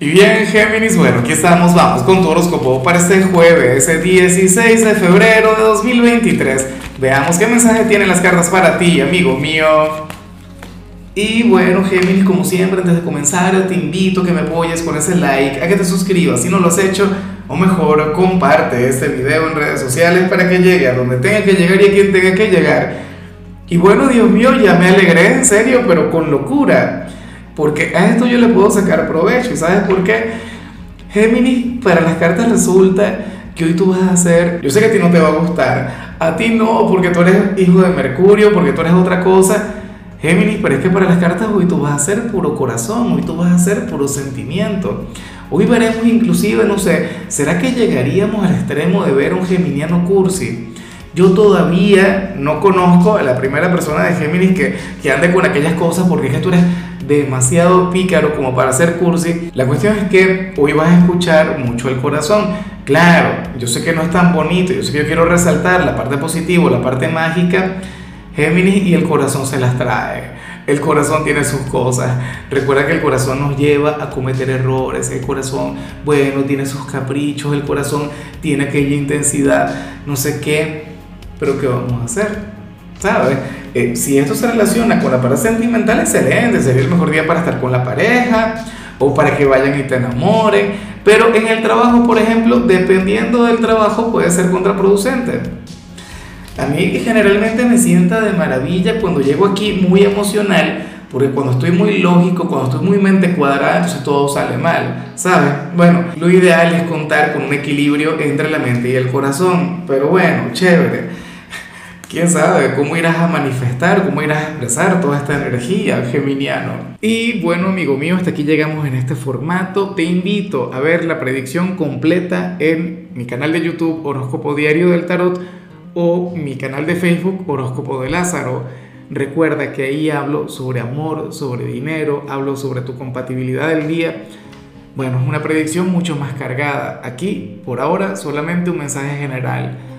Y bien, Géminis, bueno, aquí estamos, vamos con tu horóscopo para este jueves, ese 16 de febrero de 2023. Veamos qué mensaje tienen las cartas para ti, amigo mío. Y bueno, Géminis, como siempre, antes de comenzar, te invito a que me apoyes con ese like, a que te suscribas si no lo has hecho, o mejor, comparte este video en redes sociales para que llegue a donde tenga que llegar y a quien tenga que llegar. Y bueno, Dios mío, ya me alegré, en serio, pero con locura porque a esto yo le puedo sacar provecho. ¿Y sabes por qué? Géminis, para las cartas resulta que hoy tú vas a hacer, yo sé que a ti no te va a gustar, a ti no, porque tú eres hijo de Mercurio, porque tú eres otra cosa. Géminis, pero es que para las cartas hoy tú vas a ser puro corazón, hoy tú vas a ser puro sentimiento. Hoy veremos inclusive, no sé, ¿será que llegaríamos al extremo de ver un geminiano cursi? Yo todavía no conozco a la primera persona de Géminis que, que ande con aquellas cosas porque es que tú eres demasiado pícaro como para hacer cursi. La cuestión es que hoy vas a escuchar mucho el corazón. Claro, yo sé que no es tan bonito, yo sé que quiero resaltar la parte positiva, la parte mágica. Géminis y el corazón se las trae. El corazón tiene sus cosas. Recuerda que el corazón nos lleva a cometer errores. El corazón, bueno, tiene sus caprichos. El corazón tiene aquella intensidad, no sé qué. Pero ¿qué vamos a hacer? ¿Sabes? Eh, si esto se relaciona con la parte sentimental, excelente, sería el mejor día para estar con la pareja o para que vayan y te enamoren. Pero en el trabajo, por ejemplo, dependiendo del trabajo, puede ser contraproducente. A mí generalmente me sienta de maravilla cuando llego aquí muy emocional, porque cuando estoy muy lógico, cuando estoy muy mente cuadrada, entonces todo sale mal, ¿sabes? Bueno, lo ideal es contar con un equilibrio entre la mente y el corazón, pero bueno, chévere quién sabe cómo irás a manifestar, cómo irás a expresar toda esta energía geminiano. Y bueno, amigo mío, hasta aquí llegamos en este formato. Te invito a ver la predicción completa en mi canal de YouTube Horóscopo Diario del Tarot o mi canal de Facebook Horóscopo de Lázaro. Recuerda que ahí hablo sobre amor, sobre dinero, hablo sobre tu compatibilidad del día. Bueno, es una predicción mucho más cargada. Aquí, por ahora, solamente un mensaje general